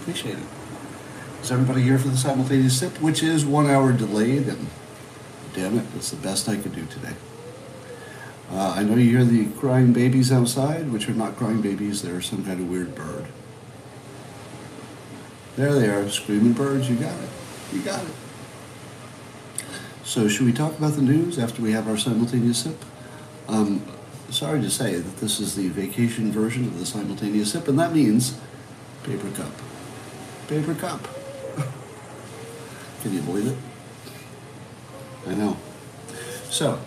Appreciate it. Is everybody here for the simultaneous sip, which is one hour delayed, and damn it, it's the best I could do today. Uh, I know you hear the crying babies outside, which are not crying babies, they're some kind of weird bird. There they are, screaming birds, you got it. You got it. So, should we talk about the news after we have our simultaneous sip? Um, sorry to say that this is the vacation version of the simultaneous sip, and that means paper cup. Paper cup. Can you believe it? I know. So,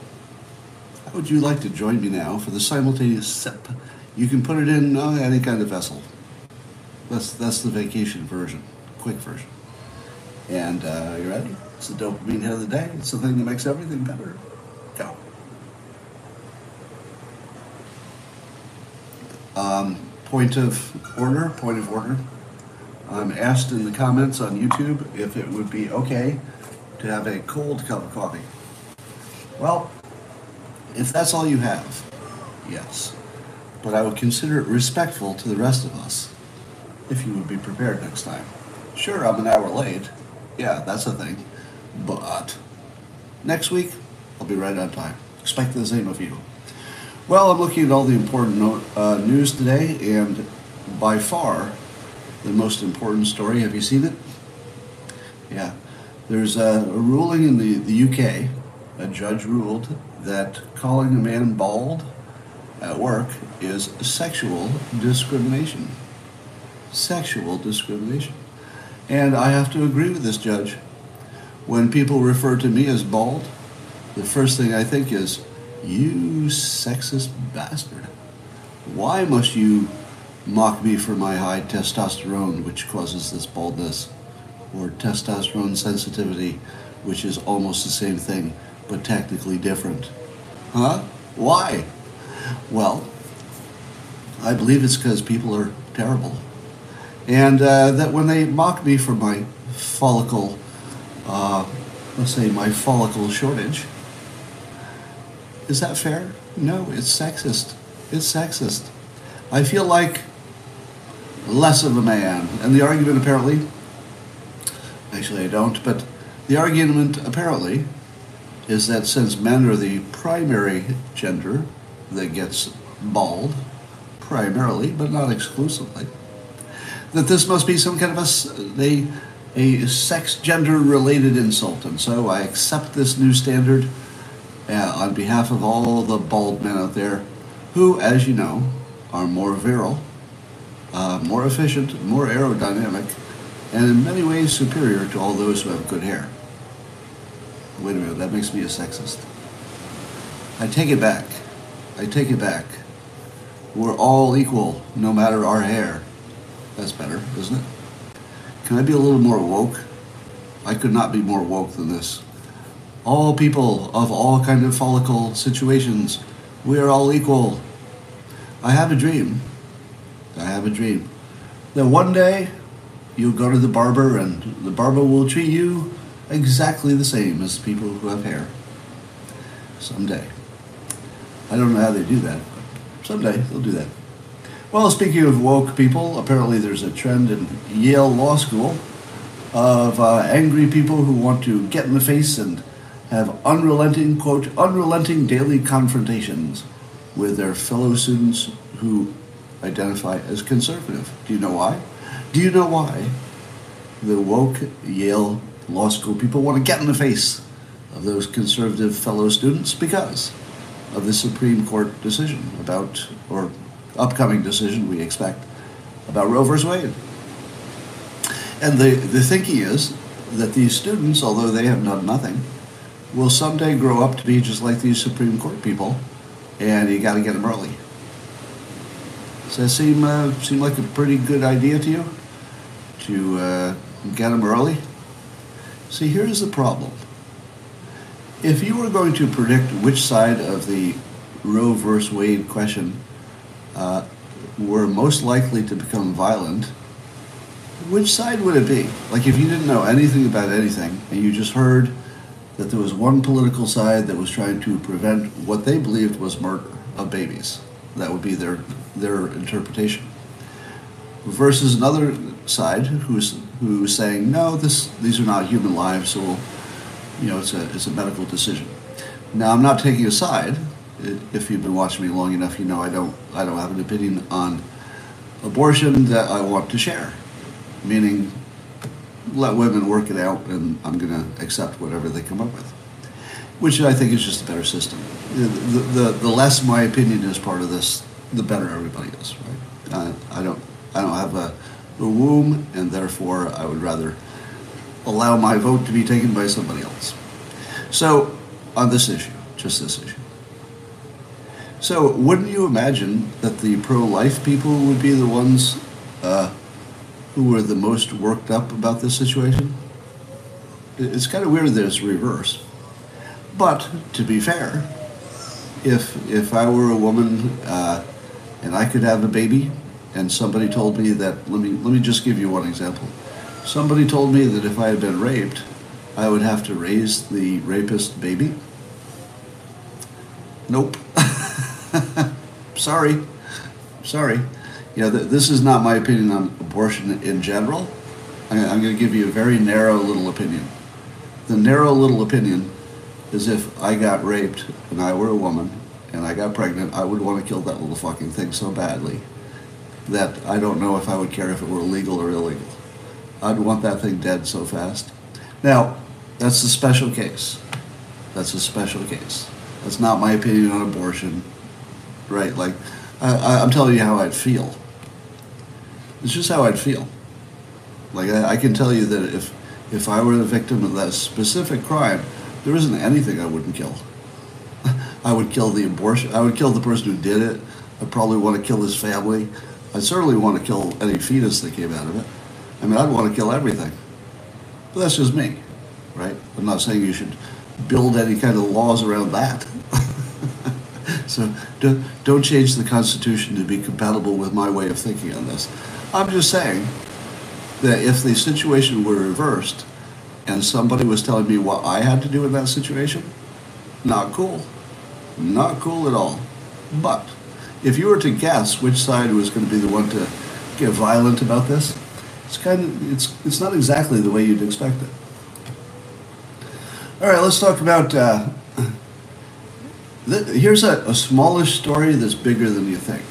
how would you like to join me now for the simultaneous sip? You can put it in uh, any kind of vessel. That's that's the vacation version, quick version. And uh, you ready? It's the dopamine hit of the day. It's the thing that makes everything better. Go. Um, point of order. Point of order. I'm asked in the comments on YouTube if it would be okay to have a cold cup of coffee. Well, if that's all you have, yes. But I would consider it respectful to the rest of us if you would be prepared next time. Sure, I'm an hour late. Yeah, that's a thing. But next week, I'll be right on time. Expect the same of you. Well, I'm looking at all the important uh, news today, and by far, the most important story. Have you seen it? Yeah. There's a, a ruling in the, the UK. A judge ruled that calling a man bald at work is sexual discrimination. Sexual discrimination. And I have to agree with this judge. When people refer to me as bald, the first thing I think is, you sexist bastard. Why must you mock me for my high testosterone, which causes this baldness, or testosterone sensitivity, which is almost the same thing, but technically different? Huh? Why? Well, I believe it's because people are terrible. And uh, that when they mock me for my follicle, uh, let's say my follicle shortage, is that fair? No, it's sexist. It's sexist. I feel like less of a man. And the argument apparently, actually I don't, but the argument apparently is that since men are the primary gender that gets bald, primarily, but not exclusively, that this must be some kind of a, a, a sex gender related insult. And so I accept this new standard uh, on behalf of all the bald men out there who, as you know, are more virile, uh, more efficient, more aerodynamic, and in many ways superior to all those who have good hair. Wait a minute, that makes me a sexist. I take it back. I take it back. We're all equal, no matter our hair. That's better, isn't it? Can I be a little more woke? I could not be more woke than this. All people of all kind of follicle situations, we are all equal. I have a dream. I have a dream that one day you'll go to the barber and the barber will treat you exactly the same as people who have hair. Someday. I don't know how they do that, but someday they'll do that. Well, speaking of woke people, apparently there's a trend in Yale Law School of uh, angry people who want to get in the face and have unrelenting, quote, unrelenting daily confrontations with their fellow students who identify as conservative. Do you know why? Do you know why the woke Yale Law School people want to get in the face of those conservative fellow students? Because of the Supreme Court decision about, or upcoming decision we expect, about Roe v. Wade. And the, the thinking is that these students, although they have done nothing, will someday grow up to be just like these Supreme Court people, and you got to get them early. Does that seem uh, seem like a pretty good idea to you? To uh, get them early? See, here's the problem. If you were going to predict which side of the Roe versus Wade question uh, were most likely to become violent, which side would it be? Like if you didn't know anything about anything and you just heard that there was one political side that was trying to prevent what they believed was murder of babies. That would be their their interpretation. Versus another side who's who's saying no, this these are not human lives, so you know it's a it's a medical decision. Now I'm not taking a side. If you've been watching me long enough, you know I don't I don't have an opinion on abortion that I want to share, meaning let women work it out, and I'm going to accept whatever they come up with, which I think is just a better system. The, the, the less my opinion is part of this, the better everybody is, right? I don't I don't have a, a womb, and therefore I would rather allow my vote to be taken by somebody else. So, on this issue, just this issue. So, wouldn't you imagine that the pro life people would be the ones uh, who were the most worked up about this situation? It's kind of weird that it's reversed. But, to be fair, if, if I were a woman uh, and I could have a baby, and somebody told me that, let me, let me just give you one example. Somebody told me that if I had been raped, I would have to raise the rapist baby. Nope. Sorry. Sorry. You know, th- this is not my opinion on abortion in general. I- I'm going to give you a very narrow little opinion. The narrow little opinion is if I got raped and I were a woman and I got pregnant, I would want to kill that little fucking thing so badly that I don't know if I would care if it were legal or illegal. I'd want that thing dead so fast. Now, that's a special case. That's a special case. That's not my opinion on abortion, right? Like, I, I'm telling you how I'd feel. It's just how I'd feel. Like, I, I can tell you that if if I were the victim of that specific crime, there isn't anything I wouldn't kill. I would kill the abortion. I would kill the person who did it. I'd probably want to kill his family. I'd certainly want to kill any fetus that came out of it. I mean, I'd want to kill everything. But that's just me, right? I'm not saying you should build any kind of laws around that. so don't, don't change the Constitution to be compatible with my way of thinking on this. I'm just saying that if the situation were reversed and somebody was telling me what I had to do in that situation, not cool. Not cool at all. But if you were to guess which side was going to be the one to get violent about this, it's kind of it's it's not exactly the way you'd expect it. All right, let's talk about. Uh, here's a, a smallish story that's bigger than you think.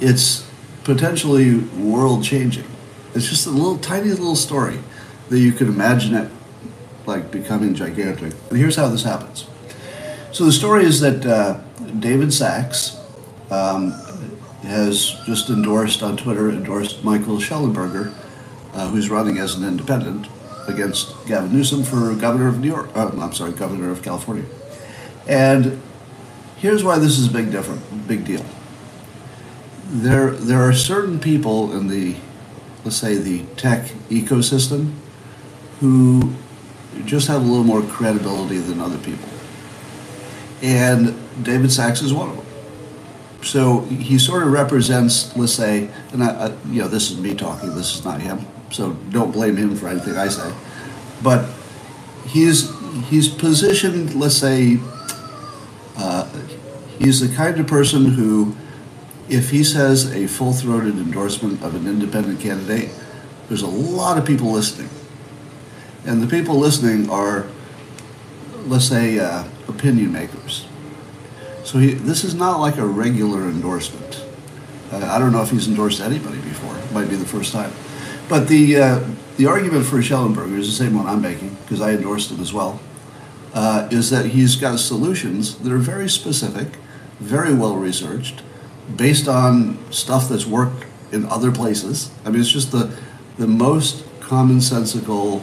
It's potentially world changing. It's just a little tiny little story that you could imagine it like becoming gigantic. And here's how this happens. So the story is that uh, David Sacks um, has just endorsed on Twitter endorsed Michael Shellenberger, uh, who's running as an independent against Gavin Newsom for governor of New York. Uh, I'm sorry, governor of California. And here's why this is a big different, big deal. There, there are certain people in the, let's say, the tech ecosystem, who just have a little more credibility than other people. And David Sacks is one of them. So he sort of represents, let's say, and I, I, you know, this is me talking. This is not him. So don't blame him for anything I say. But he's he's positioned, let's say, uh, he's the kind of person who, if he says a full-throated endorsement of an independent candidate, there's a lot of people listening, and the people listening are, let's say, uh, opinion makers. So he, this is not like a regular endorsement. Uh, I don't know if he's endorsed anybody before. It might be the first time. But the uh, the argument for Shellenberger is the same one I'm making because I endorsed him as well. Uh, is that he's got solutions that are very specific, very well researched, based on stuff that's worked in other places. I mean, it's just the the most commonsensical,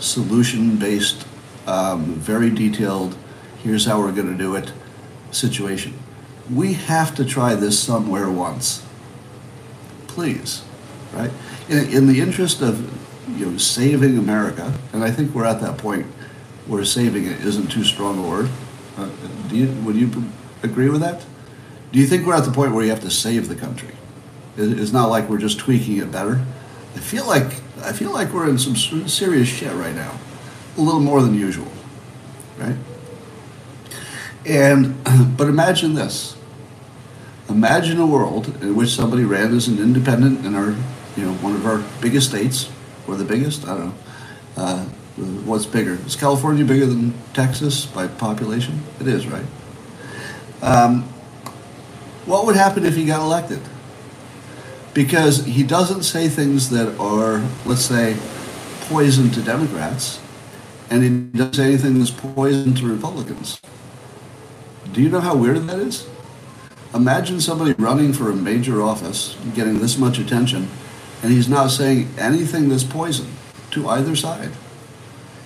solution based, um, very detailed. Here's how we're going to do it situation. We have to try this somewhere once. Please, right? In, in the interest of you know saving America, and I think we're at that point where saving it isn't too strong a word. Uh, do you would you agree with that? Do you think we're at the point where you have to save the country? It- It's not like we're just tweaking it better. I feel like I feel like we're in some serious shit right now, a little more than usual, right? And but imagine this. Imagine a world in which somebody ran as an independent in our you know, one of our biggest states, or the biggest, I don't know. Uh, what's bigger? Is California bigger than Texas by population? It is, right? Um, what would happen if he got elected? Because he doesn't say things that are, let's say, poison to Democrats, and he doesn't say anything that's poison to Republicans. Do you know how weird that is? Imagine somebody running for a major office, getting this much attention, and he's not saying anything that's poison to either side.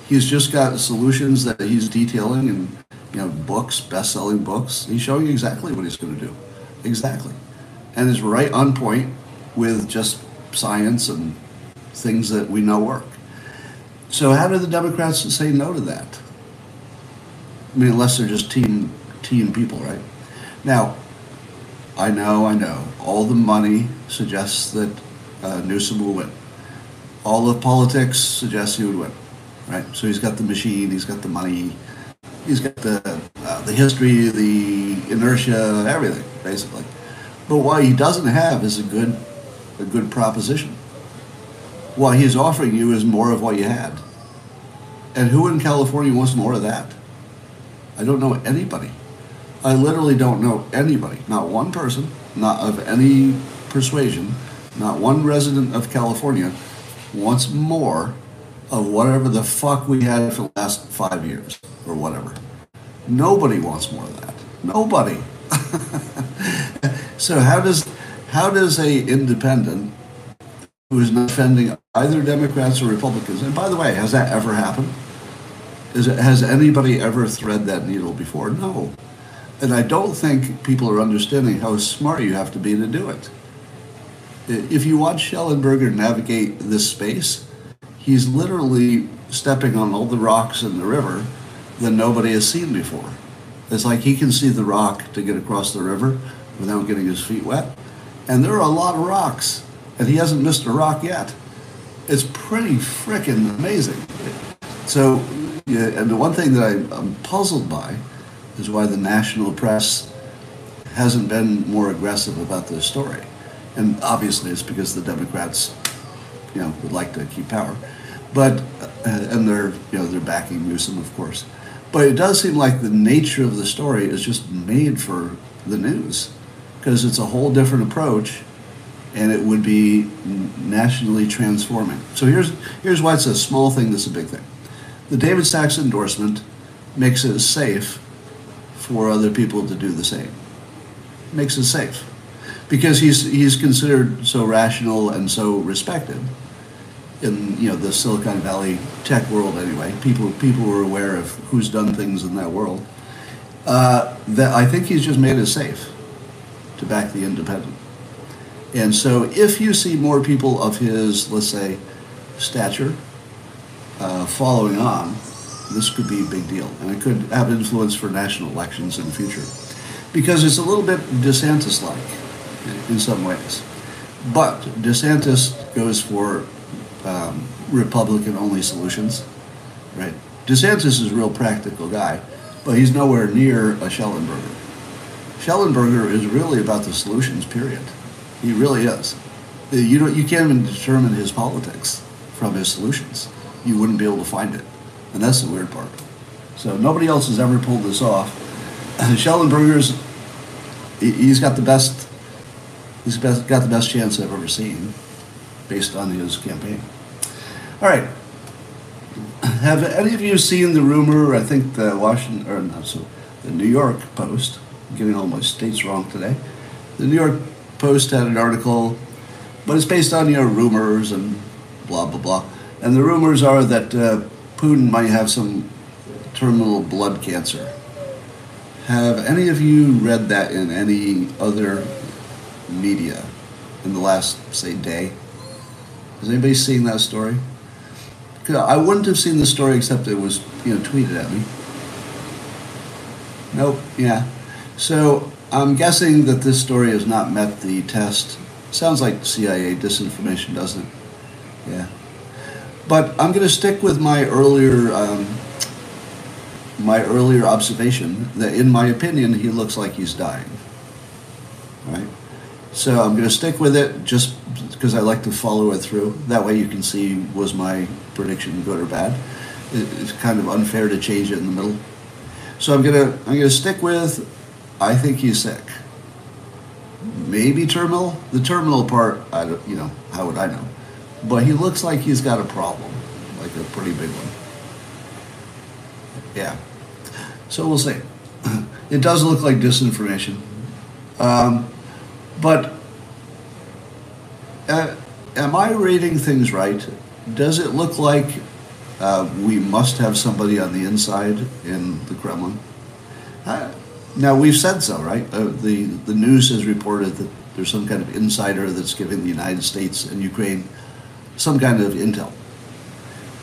He's just got solutions that he's detailing in you know books, best-selling books. He's showing exactly what he's going to do, exactly, and is right on point with just science and things that we know work. So how do the Democrats say no to that? I mean, unless they're just team team people, right? Now, I know, I know, all the money suggests that uh, Newsom will win. All of politics suggests he would win, right? So he's got the machine, he's got the money, he's got the uh, the history, the inertia, everything, basically. But what he doesn't have is a good a good proposition. What he's offering you is more of what you had. And who in California wants more of that? I don't know anybody. I literally don't know anybody, not one person, not of any persuasion, not one resident of California wants more of whatever the fuck we had for the last five years or whatever. Nobody wants more of that. Nobody. so how does how does a independent who is not defending either Democrats or Republicans, and by the way, has that ever happened? Is it, has anybody ever thread that needle before? No. And I don't think people are understanding how smart you have to be to do it. If you watch Shellenberger navigate this space, he's literally stepping on all the rocks in the river that nobody has seen before. It's like he can see the rock to get across the river without getting his feet wet. And there are a lot of rocks, and he hasn't missed a rock yet. It's pretty freaking amazing. So, and the one thing that I'm puzzled by is why the national press hasn't been more aggressive about this story. And obviously, it's because the Democrats, you know, would like to keep power, but uh, and they're you know they're backing Newsom, of course. But it does seem like the nature of the story is just made for the news because it's a whole different approach and it would be nationally transforming. So here's here's why it's a small thing that's a big thing. The David Sacks endorsement makes it safe for other people to do the same. Makes it safe because he's he's considered so rational and so respected in you know the Silicon Valley tech world anyway. People people were aware of who's done things in that world. Uh, that I think he's just made it safe to back the independent. And so if you see more people of his, let's say, stature uh, following on, this could be a big deal. And it could have influence for national elections in the future. Because it's a little bit DeSantis like in some ways. But DeSantis goes for um, Republican only solutions, right? DeSantis is a real practical guy, but he's nowhere near a Shellenberger. Shellenberger is really about the solutions, period. He really is. You don't, you can't even determine his politics from his solutions. You wouldn't be able to find it, and that's the weird part. So nobody else has ever pulled this off. Sheldon Shellenberger's he's got the best he's got the best chance I've ever seen based on his campaign. All right. Have any of you seen the rumor? I think the Washington or not so the New York Post. I'm getting all my states wrong today. The New York Post had an article, but it's based on you know rumors and blah blah blah. And the rumors are that uh, Putin might have some terminal blood cancer. Have any of you read that in any other media in the last say day? Has anybody seen that story? I wouldn't have seen the story except it was you know tweeted at me. Nope. Yeah. So I'm guessing that this story has not met the test. Sounds like CIA disinformation, doesn't it? Yeah. But I'm going to stick with my earlier um, my earlier observation that, in my opinion, he looks like he's dying. Right. So I'm going to stick with it just because I like to follow it through. That way you can see was my prediction good or bad. It's kind of unfair to change it in the middle. So I'm gonna I'm gonna stick with I think he's sick. Maybe terminal. The terminal part, I don't, you know, how would I know? But he looks like he's got a problem, like a pretty big one. Yeah. So we'll see. It does look like disinformation. Um, but uh, am I reading things right? Does it look like uh, we must have somebody on the inside in the Kremlin? Uh, now we've said so, right? Uh, the the news has reported that there's some kind of insider that's giving the United States and Ukraine some kind of intel.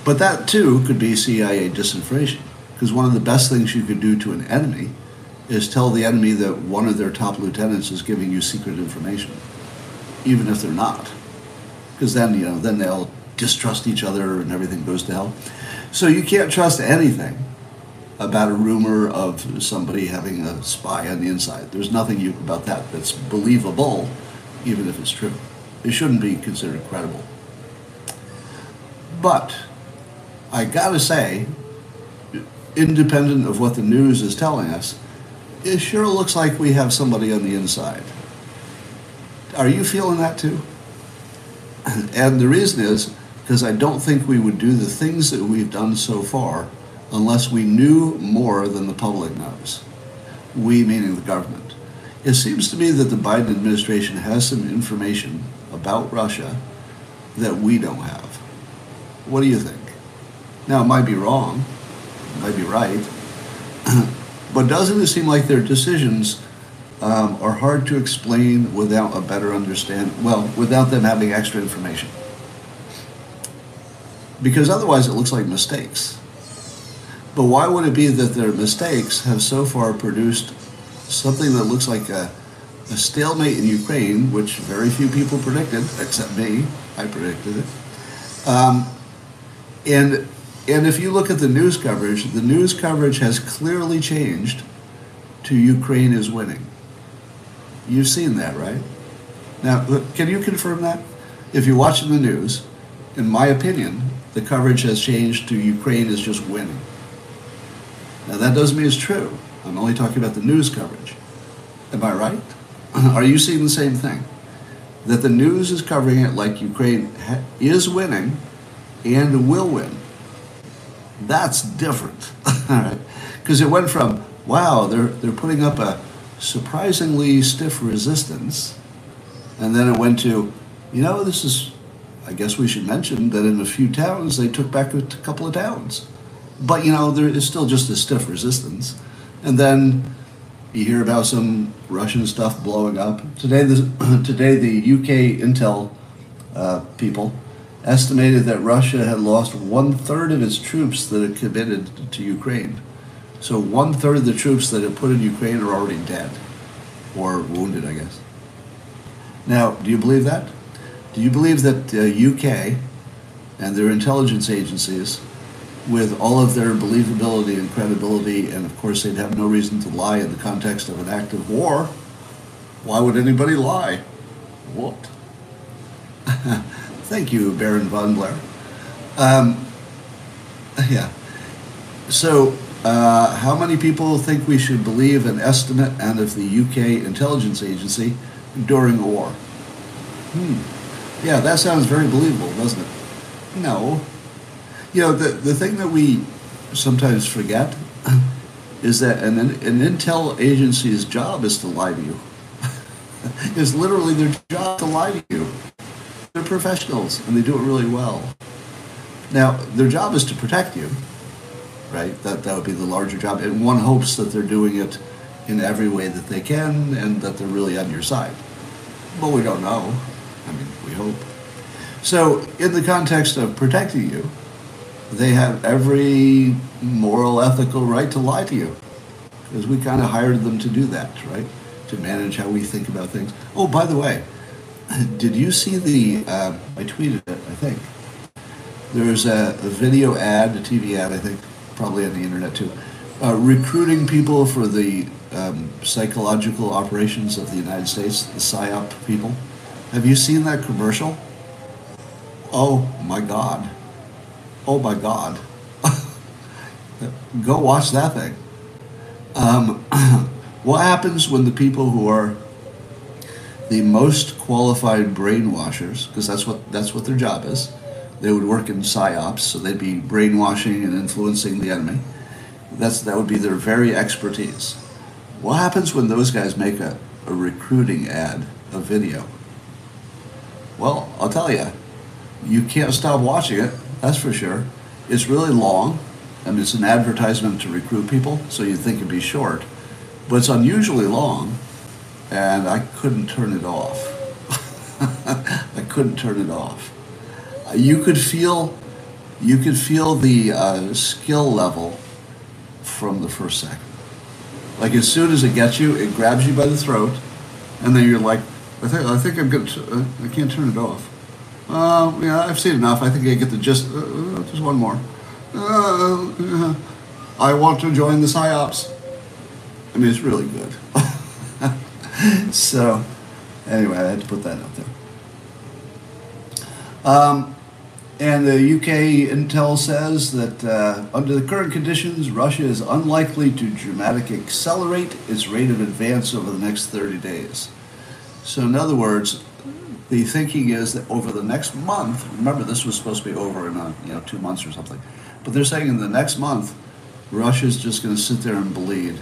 But that too could be CIA disinformation, because one of the best things you could do to an enemy is tell the enemy that one of their top lieutenants is giving you secret information, even if they're not, because then you know then they'll distrust each other and everything goes to hell. So you can't trust anything about a rumor of somebody having a spy on the inside. There's nothing you, about that that's believable, even if it's true. It shouldn't be considered credible. But I gotta say, independent of what the news is telling us, it sure looks like we have somebody on the inside. Are you feeling that too? And the reason is because I don't think we would do the things that we've done so far unless we knew more than the public knows. We, meaning the government. It seems to me that the Biden administration has some information about Russia that we don't have. What do you think? Now, it might be wrong, it might be right, but doesn't it seem like their decisions um, are hard to explain without a better understand? Well, without them having extra information, because otherwise it looks like mistakes. But why would it be that their mistakes have so far produced something that looks like a, a stalemate in Ukraine, which very few people predicted, except me? I predicted it. Um, and and if you look at the news coverage, the news coverage has clearly changed to Ukraine is winning. You've seen that, right? Now, can you confirm that? If you're watching the news, in my opinion, the coverage has changed to Ukraine is just winning. Now, that doesn't mean it's true. I'm only talking about the news coverage. Am I right? Are you seeing the same thing? That the news is covering it like Ukraine is winning and will win. That's different? Because it went from wow, they're they're putting up a surprisingly stiff resistance, and then it went to, you know, this is. I guess we should mention that in a few towns they took back a couple of towns, but you know there is still just a stiff resistance, and then you hear about some Russian stuff blowing up today. The today the UK intel uh, people estimated that Russia had lost one third of its troops that had committed to Ukraine. So one third of the troops that had put in Ukraine are already dead or wounded, I guess. Now, do you believe that? Do you believe that uh, the UK and their intelligence agencies, with all of their believability and credibility, and of course they'd have no reason to lie in the context of an active war, why would anybody lie? What? Thank you, Baron von Blair. Um, yeah. So, uh, how many people think we should believe an estimate out of the UK intelligence agency during a war? Hmm. Yeah, that sounds very believable, doesn't it? No. You know, the, the thing that we sometimes forget is that an, an intel agency's job is to lie to you. it's literally their job to lie to you. They're professionals and they do it really well. Now, their job is to protect you, right? That, that would be the larger job. And one hopes that they're doing it in every way that they can and that they're really on your side. But we don't know. I mean, we hope. So, in the context of protecting you, they have every moral, ethical right to lie to you. Because we kind of hired them to do that, right? To manage how we think about things. Oh, by the way, did you see the, uh, I tweeted it, I think. There's a, a video ad, a TV ad, I think, probably on the internet too, uh, recruiting people for the um, psychological operations of the United States, the PSYOP people. Have you seen that commercial? Oh my God. Oh my God. Go watch that thing. Um, what happens when the people who are the most qualified brainwashers, because that's what that's what their job is, they would work in psyops, so they'd be brainwashing and influencing the enemy. That's that would be their very expertise. What happens when those guys make a, a recruiting ad, a video? Well, I'll tell you, you can't stop watching it. That's for sure. It's really long, and it's an advertisement to recruit people, so you'd think it'd be short, but it's unusually long, and I couldn't turn it off. I couldn't turn it off. You could feel, you could feel the uh, skill level from the first second. Like as soon as it gets you, it grabs you by the throat, and then you're like, I think I think I'm gonna. Uh, I can't turn it off. Uh, yeah, I've seen enough. I think I get the gist. Uh, uh just one more. Uh, I want to join the psyops. I mean, it's really good. so, anyway, I had to put that out there. Um, and the UK intel says that uh, under the current conditions, Russia is unlikely to dramatically accelerate its rate of advance over the next 30 days. So, in other words, the thinking is that over the next month, remember this was supposed to be over in a, you know two months or something, but they're saying in the next month, Russia's just going to sit there and bleed.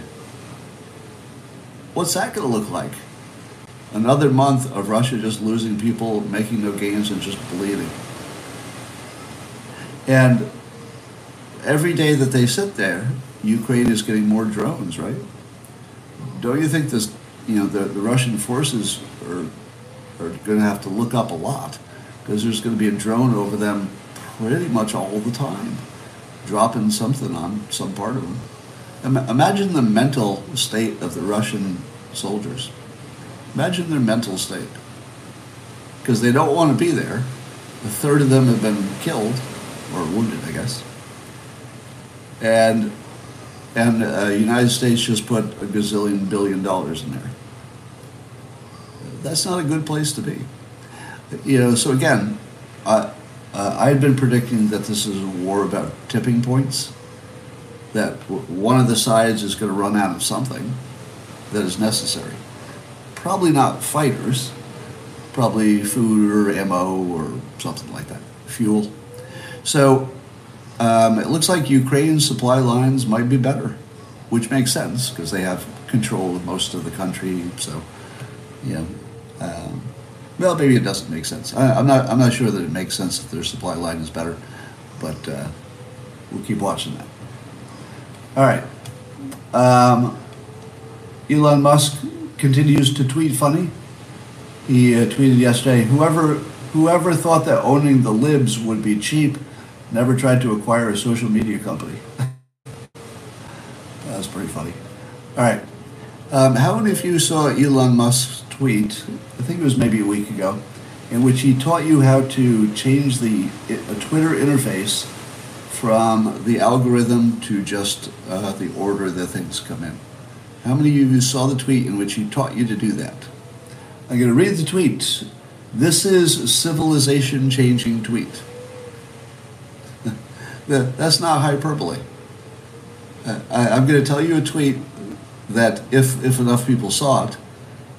What's that going to look like? Another month of Russia just losing people, making no gains, and just bleeding. And every day that they sit there, Ukraine is getting more drones, right? Don't you think this, you know, the, the Russian forces are, are going to have to look up a lot because there's going to be a drone over them pretty much all the time, dropping something on some part of them. Imagine the mental state of the Russian soldiers. Imagine their mental state. Because they don't want to be there. A third of them have been killed or wounded, I guess. And and uh, United States just put a gazillion billion dollars in there. That's not a good place to be. You know, so again, uh, I had been predicting that this is a war about tipping points, that one of the sides is going to run out of something that is necessary. Probably not fighters, probably food or ammo or something like that, fuel. So um, it looks like Ukraine's supply lines might be better, which makes sense because they have control of most of the country. So, know, um, well, maybe it doesn't make sense. I, am not. I'm not sure that it makes sense that their supply line is better, but uh, we'll keep watching that. All right. Um, Elon Musk continues to tweet funny. He uh, tweeted yesterday, "Whoever whoever thought that owning the libs would be cheap." never tried to acquire a social media company. That's pretty funny. All right. Um, how many of you saw Elon Musk's tweet? I think it was maybe a week ago, in which he taught you how to change the Twitter interface from the algorithm to just uh, the order that things come in. How many of you saw the tweet in which he taught you to do that? I'm going to read the tweet. This is civilization changing tweet. That's not hyperbole. Uh, I'm going to tell you a tweet that, if, if enough people saw it,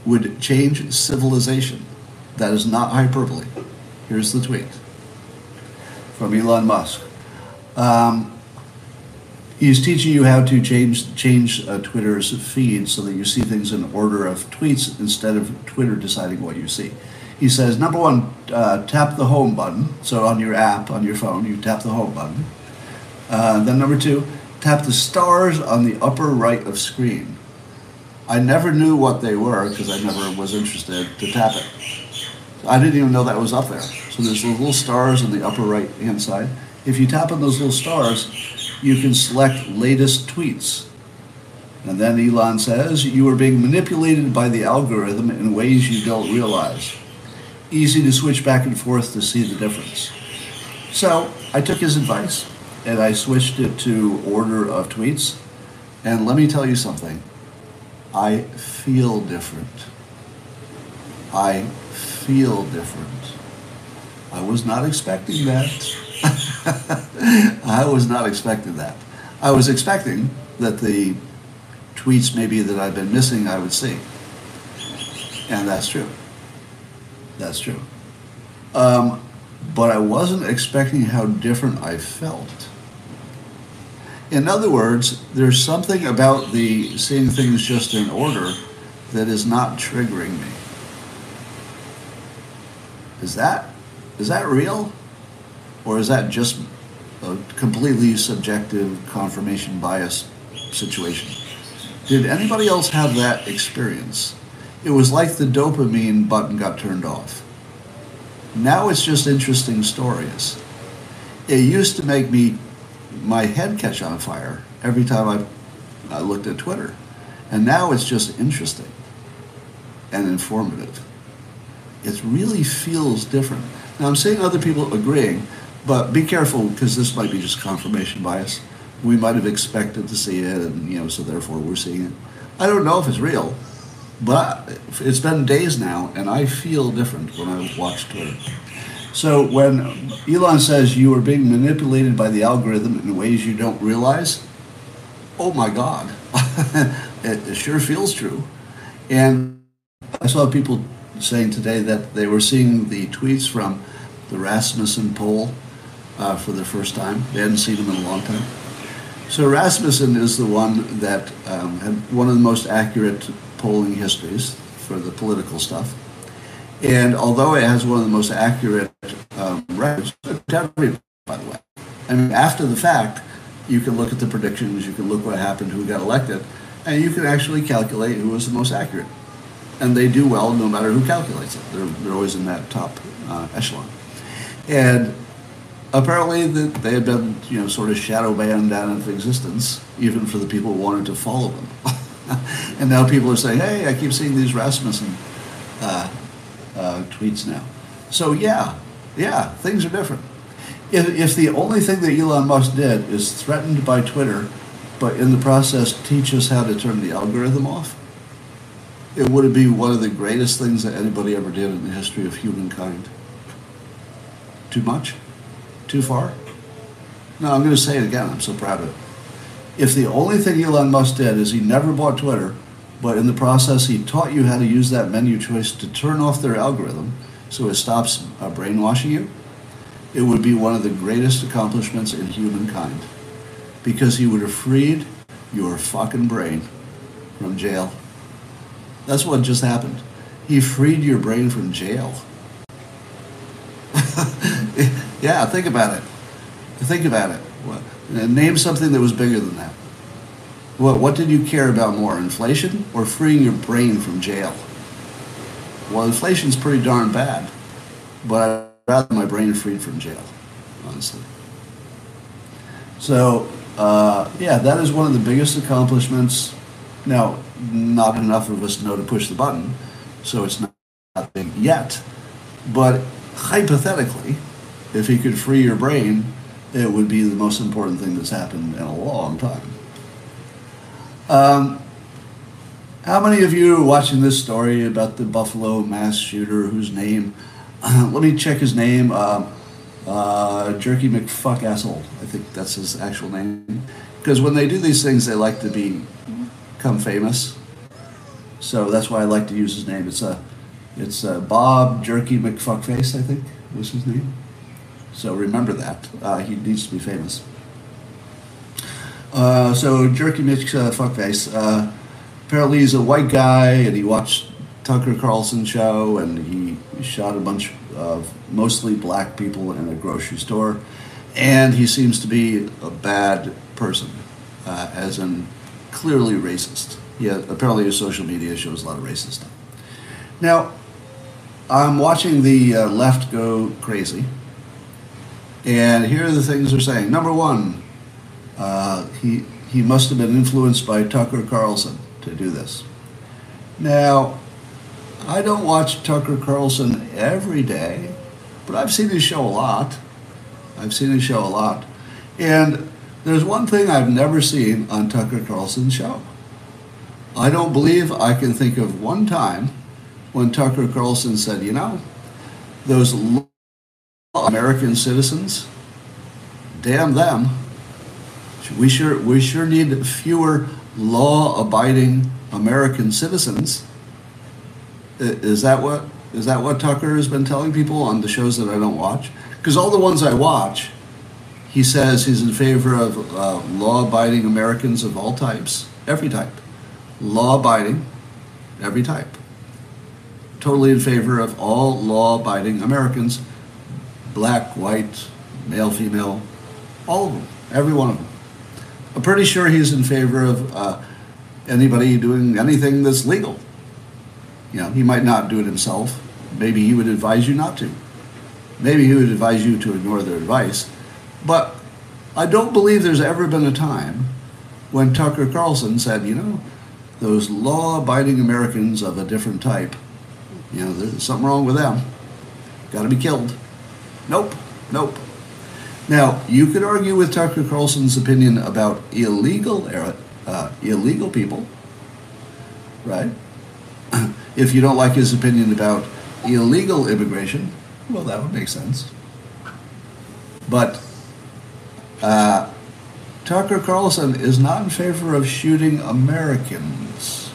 would change civilization. That is not hyperbole. Here's the tweet from Elon Musk. Um, he's teaching you how to change change uh, Twitter's feed so that you see things in order of tweets instead of Twitter deciding what you see. He says, number one, uh, tap the home button. So on your app, on your phone, you tap the home button. Uh, then number two, tap the stars on the upper right of screen. I never knew what they were because I never was interested to tap it. I didn't even know that was up there. So there's little stars on the upper right hand side. If you tap on those little stars, you can select latest tweets. And then Elon says, you are being manipulated by the algorithm in ways you don't realize. Easy to switch back and forth to see the difference. So I took his advice and I switched it to order of tweets. And let me tell you something. I feel different. I feel different. I was not expecting that. I was not expecting that. I was expecting that the tweets maybe that I've been missing I would see. And that's true. That's true. Um, but I wasn't expecting how different I felt. In other words, there's something about the seeing things just in order that is not triggering me. Is that is that real? Or is that just a completely subjective confirmation bias situation? Did anybody else have that experience? It was like the dopamine button got turned off. Now it's just interesting stories. It used to make me my head catch on fire every time I, I looked at Twitter. And now it's just interesting and informative. It really feels different. Now I'm seeing other people agreeing, but be careful because this might be just confirmation bias. We might have expected to see it, and you know, so therefore we're seeing it. I don't know if it's real, but it's been days now, and I feel different when I watch Twitter. So when Elon says you are being manipulated by the algorithm in ways you don't realize, oh my God, it, it sure feels true. And I saw people saying today that they were seeing the tweets from the Rasmussen poll uh, for the first time. They hadn't seen him in a long time. So Rasmussen is the one that um, had one of the most accurate polling histories for the political stuff. And although it has one of the most accurate um, records, by the way, I mean, after the fact, you can look at the predictions, you can look what happened, who got elected, and you can actually calculate who was the most accurate and they do well no matter who calculates it. They're, they're always in that top uh, echelon. And apparently the, they had been, you know, sort of shadow banned out of existence, even for the people who wanted to follow them. and now people are saying, hey, I keep seeing these Rasmussen uh, uh, tweets now. So yeah, yeah, things are different. If, if the only thing that Elon Musk did is threatened by Twitter, but in the process teach us how to turn the algorithm off, it would be one of the greatest things that anybody ever did in the history of humankind. Too much? Too far? No, I'm going to say it again. I'm so proud of it. If the only thing Elon Musk did is he never bought Twitter, but in the process he taught you how to use that menu choice to turn off their algorithm so it stops uh, brainwashing you, it would be one of the greatest accomplishments in humankind. Because he would have freed your fucking brain from jail that's what just happened. He freed your brain from jail. yeah, think about it. Think about it. Name something that was bigger than that. What, what did you care about more, inflation or freeing your brain from jail? Well, inflation's pretty darn bad, but I'd rather my brain freed from jail, honestly. So, uh, yeah, that is one of the biggest accomplishments. Now, not enough of us know to push the button, so it's not big yet. But hypothetically, if he could free your brain, it would be the most important thing that's happened in a long time. Um, how many of you are watching this story about the Buffalo mass shooter whose name, let me check his name, uh, uh, Jerky McFuck Asshole, I think that's his actual name. Because when they do these things, they like to be become famous. So that's why I like to use his name. It's a, it's a Bob Jerky McFuckface, I think was his name. So remember that. Uh, he needs to be famous. Uh, so Jerky McFuckface. Uh, apparently he's a white guy, and he watched Tucker Carlson show, and he shot a bunch of mostly black people in a grocery store, and he seems to be a bad person, uh, as in clearly racist. Yeah, apparently his social media shows a lot of racist stuff. Now, I'm watching the uh, left go crazy, and here are the things they're saying. Number one, uh, he he must have been influenced by Tucker Carlson to do this. Now, I don't watch Tucker Carlson every day, but I've seen his show a lot. I've seen his show a lot, and there's one thing I've never seen on Tucker Carlson's show. I don't believe I can think of one time when Tucker Carlson said, you know, those American citizens, damn them. We sure we sure need fewer law-abiding American citizens. Is that what is that what Tucker has been telling people on the shows that I don't watch? Because all the ones I watch, he says he's in favor of uh, law-abiding Americans of all types, every type, law-abiding, every type. Totally in favor of all law-abiding Americans, black, white, male, female, all of them, every one of them. I'm pretty sure he's in favor of uh, anybody doing anything that's legal. You know, he might not do it himself. Maybe he would advise you not to. Maybe he would advise you to ignore their advice. But I don't believe there's ever been a time when Tucker Carlson said, you know, those law abiding Americans of a different type, you know, there's something wrong with them. Got to be killed. Nope, nope. Now, you could argue with Tucker Carlson's opinion about illegal uh, illegal people, right? if you don't like his opinion about illegal immigration, well, that would make sense. But uh, Tucker Carlson is not in favor of shooting Americans.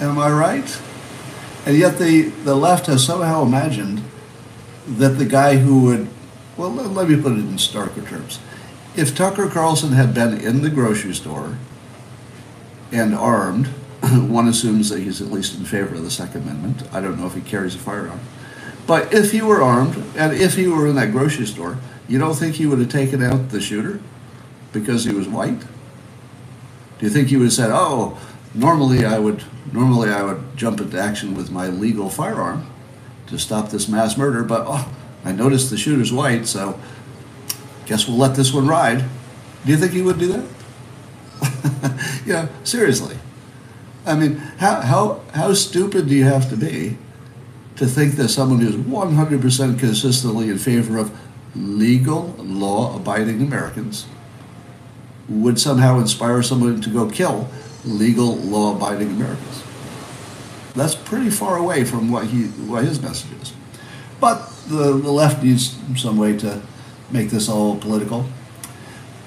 Am I right? And yet the, the left has somehow imagined that the guy who would well, let me put it in starker terms. If Tucker Carlson had been in the grocery store and armed, one assumes that he's at least in favor of the Second Amendment. I don't know if he carries a firearm. But if he were armed and if he were in that grocery store, you don't think he would have taken out the shooter because he was white? Do you think he would have said, "Oh, normally I would normally I would jump into action with my legal firearm to stop this mass murder, but oh, I noticed the shooter's white, so guess we'll let this one ride. Do you think he would do that? yeah, seriously. I mean, how, how, how stupid do you have to be to think that someone who's 100% consistently in favor of legal, law abiding Americans would somehow inspire someone to go kill legal, law abiding Americans? That's pretty far away from what, he, what his message is. But the, the left needs some way to make this all political.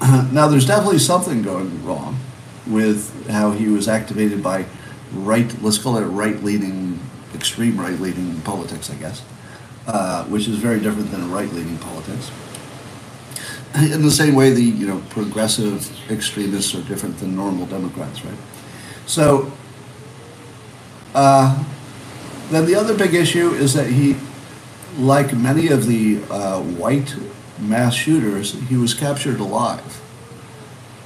now, there's definitely something going wrong with how he was activated by right, let's call it right leaning, extreme right leaning politics, I guess, uh, which is very different than right leaning politics. In the same way, the you know progressive extremists are different than normal Democrats, right? So, uh, then the other big issue is that he like many of the uh, white mass shooters, he was captured alive.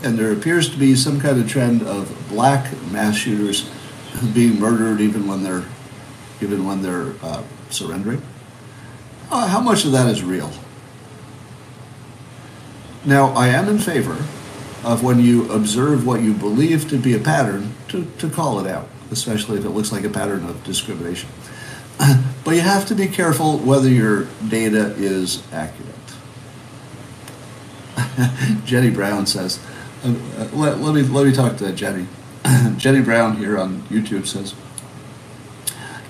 And there appears to be some kind of trend of black mass shooters being murdered even when they're even when they're uh, surrendering. Uh, how much of that is real? Now, I am in favor of when you observe what you believe to be a pattern to, to call it out, especially if it looks like a pattern of discrimination. But you have to be careful whether your data is accurate. Jenny Brown says, uh, uh, let, let, me, let me talk to Jenny. Jenny Brown here on YouTube says,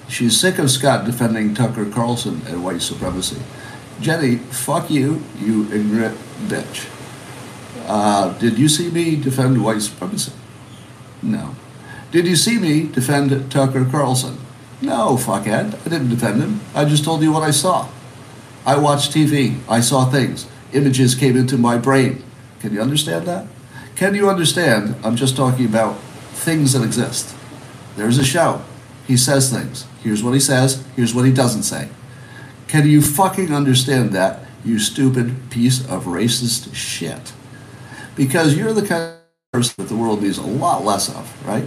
she's sick of Scott defending Tucker Carlson and white supremacy. Jenny, fuck you, you ignorant bitch. Uh, did you see me defend white supremacy? No. Did you see me defend Tucker Carlson? No, fuckhead. I didn't defend him. I just told you what I saw. I watched TV. I saw things. Images came into my brain. Can you understand that? Can you understand? I'm just talking about things that exist. There's a show. He says things. Here's what he says. Here's what he doesn't say. Can you fucking understand that, you stupid piece of racist shit? Because you're the kind of person that the world needs a lot less of, right?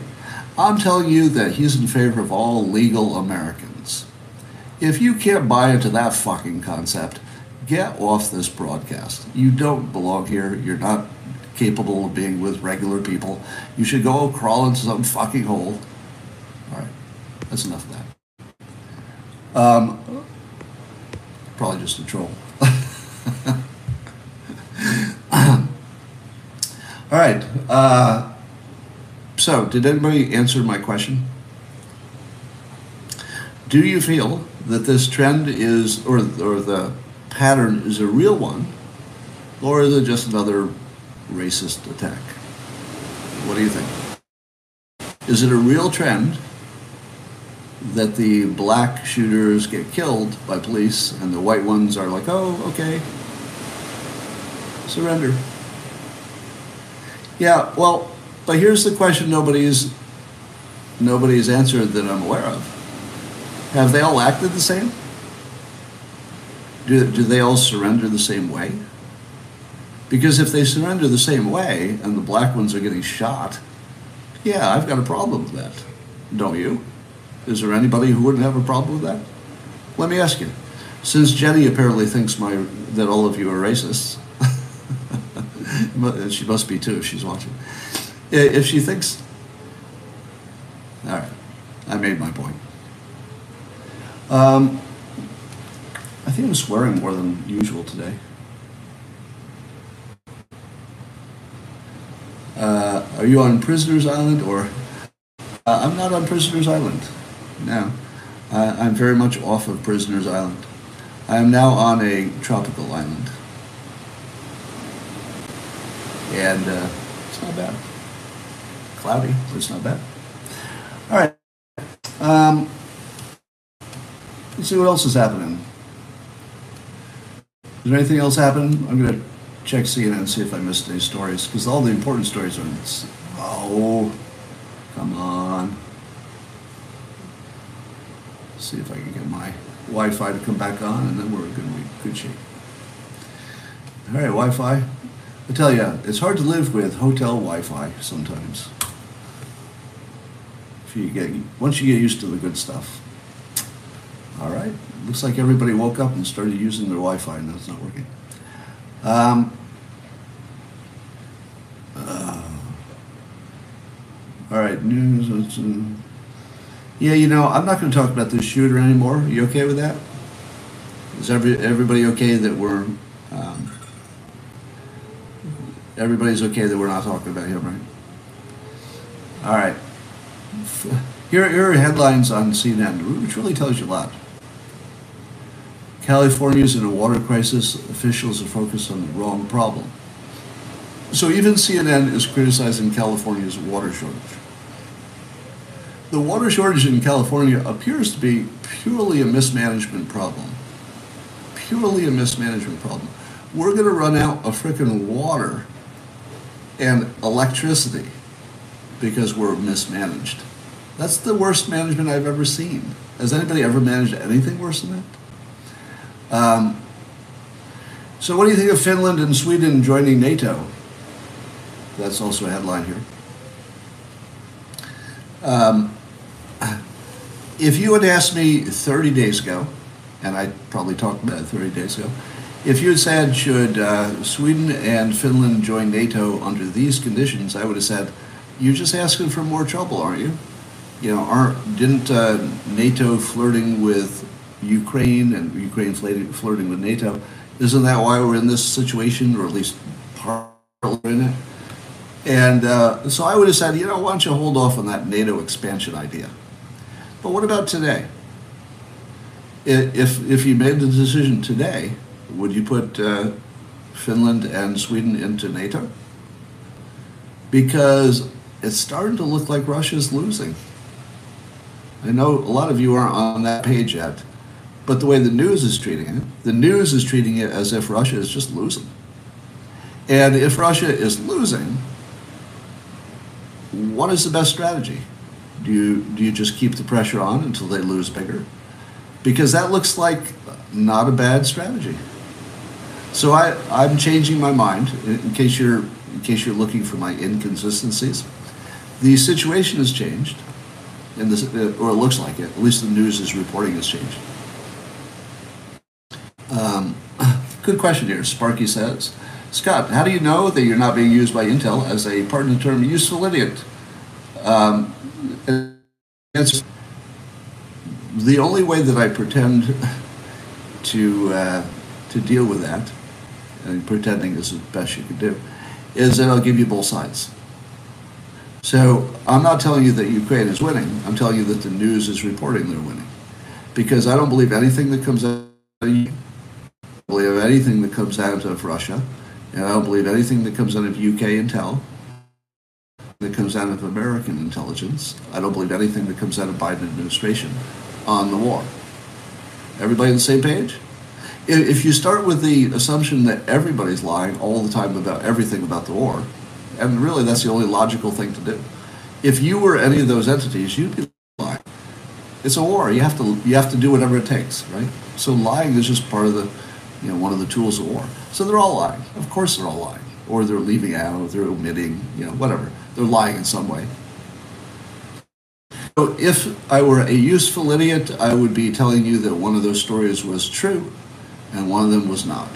I'm telling you that he's in favor of all legal Americans. If you can't buy into that fucking concept, get off this broadcast. You don't belong here. You're not capable of being with regular people. You should go crawl into some fucking hole. All right, that's enough of that. Um, probably just a troll. All right. Uh, so, did anybody answer my question? Do you feel that this trend is, or, or the pattern is a real one, or is it just another racist attack? What do you think? Is it a real trend that the black shooters get killed by police and the white ones are like, oh, okay, surrender? Yeah, well, but here's the question nobody's nobody's answered that I'm aware of. Have they all acted the same? Do, do they all surrender the same way? Because if they surrender the same way and the black ones are getting shot, yeah, I've got a problem with that. Don't you? Is there anybody who wouldn't have a problem with that? Let me ask you. Since Jenny apparently thinks my that all of you are racists, she must be too if she's watching. If she thinks, all right, I made my point. Um, I think I'm swearing more than usual today. Uh, are you on Prisoner's Island or? Uh, I'm not on Prisoner's Island. No, uh, I'm very much off of Prisoner's Island. I am now on a tropical island, and uh, it's not bad. Cloudy, but it's not bad. All right. Um, let's see what else is happening. Is there anything else happening? I'm going to check CNN and see if I missed any stories because all the important stories are. In, oh, come on. see if I can get my Wi-Fi to come back on, and then we're in good, good shape. All right, Wi-Fi. I tell you, it's hard to live with hotel Wi-Fi sometimes. You get once you get used to the good stuff. All right. Looks like everybody woke up and started using their Wi-Fi, and that's not working. Um, uh, all right, news. Yeah, you know, I'm not going to talk about this shooter anymore. Are you okay with that? Is every everybody okay that we're um, everybody's okay that we're not talking about him, right? All right. Here, here are headlines on CNN, which really tells you a lot. California is in a water crisis. Officials are focused on the wrong problem. So even CNN is criticizing California's water shortage. The water shortage in California appears to be purely a mismanagement problem. Purely a mismanagement problem. We're going to run out of freaking water and electricity because we're mismanaged. That's the worst management I've ever seen. Has anybody ever managed anything worse than that? Um, so, what do you think of Finland and Sweden joining NATO? That's also a headline here. Um, if you had asked me 30 days ago, and I probably talked about it 30 days ago, if you had said, should uh, Sweden and Finland join NATO under these conditions, I would have said, you're just asking for more trouble, aren't you? You know, aren't, didn't uh, NATO flirting with Ukraine and Ukraine flirting, with NATO. Isn't that why we're in this situation, or at least partly in it? And uh, so I would have said, you know, why don't you hold off on that NATO expansion idea? But what about today? If, if you made the decision today, would you put uh, Finland and Sweden into NATO? Because it's starting to look like Russia's losing. I know a lot of you aren't on that page yet, but the way the news is treating it, the news is treating it as if Russia is just losing. And if Russia is losing, what is the best strategy? Do you, do you just keep the pressure on until they lose bigger? Because that looks like not a bad strategy. So I, I'm changing my mind in case you're in case you're looking for my inconsistencies. The situation has changed, and this, or it looks like it. At least the news is reporting has changed. Um, good question here. Sparky says, Scott, how do you know that you're not being used by Intel as a pardon the term useful idiot? Um, the only way that I pretend to uh, to deal with that, and pretending is the best you can do, is that I'll give you both sides. So I'm not telling you that Ukraine is winning. I'm telling you that the news is reporting they're winning. because I don't believe anything that comes out of I don't believe anything that comes out of Russia, and I don't believe anything that comes out of UK Intel, that comes out of American intelligence. I don't believe anything that comes out of Biden administration on the war. Everybody on the same page? If you start with the assumption that everybody's lying all the time about everything about the war, and really that's the only logical thing to do. If you were any of those entities, you'd be lying. It's a war. You have to you have to do whatever it takes, right? So lying is just part of the, you know, one of the tools of war. So they're all lying. Of course they're all lying, or they're leaving out, or they're omitting, you know, whatever. They're lying in some way. So if I were a useful idiot, I would be telling you that one of those stories was true, and one of them was not.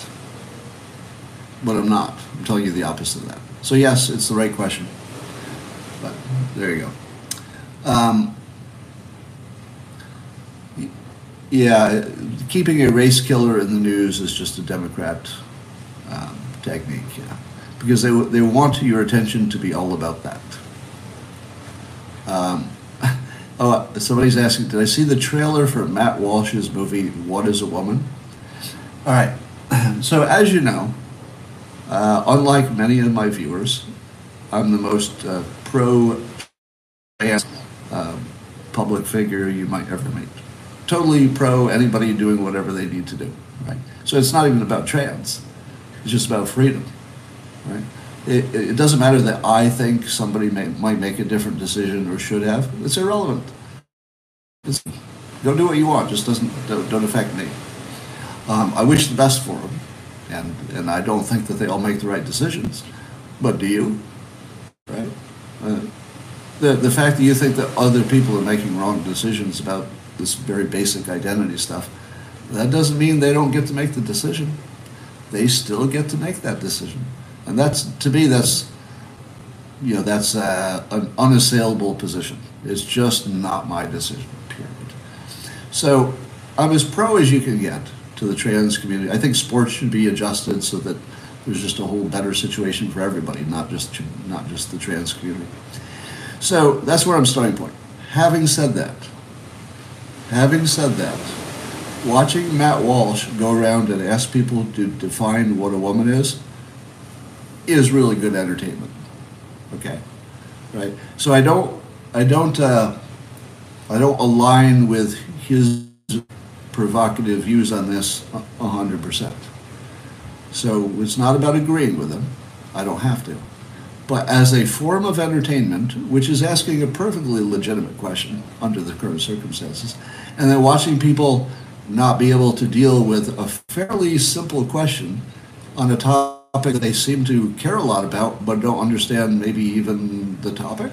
But I'm not. I'm telling you the opposite of that. So yes, it's the right question. But there you go. Um, yeah, keeping a race killer in the news is just a Democrat um, technique, yeah, because they they want your attention to be all about that. Um, oh, somebody's asking, did I see the trailer for Matt Walsh's movie What Is a Woman? All right. So as you know, uh, unlike many of my viewers, I'm the most uh, pro uh, public figure you might ever meet. Totally pro anybody doing whatever they need to do. Right. So it's not even about trans. It's just about freedom. Right. It, it doesn't matter that I think somebody may, might make a different decision or should have. It's irrelevant. It's, go do what you want. Just doesn't don't, don't affect me. Um, I wish the best for them and and I don't think that they all make the right decisions. But do you? Right? Uh, the the fact that you think that other people are making wrong decisions about this very basic identity stuff, that doesn't mean they don't get to make the decision. They still get to make that decision, and that's to me that's you know that's uh, an unassailable position. It's just not my decision. Period. So I'm as pro as you can get to the trans community. I think sports should be adjusted so that there's just a whole better situation for everybody, not just not just the trans community. So that's where I'm starting point. Having said that, having said that, watching Matt Walsh go around and ask people to define what a woman is is really good entertainment. Okay, right? So I don't I don't uh, I don't align with his provocative views on this 100%. So it's not about agreeing with them. I don't have to. But as a form of entertainment, which is asking a perfectly legitimate question under the current circumstances, and then watching people not be able to deal with a fairly simple question on a topic that they seem to care a lot about but don't understand maybe even the topic,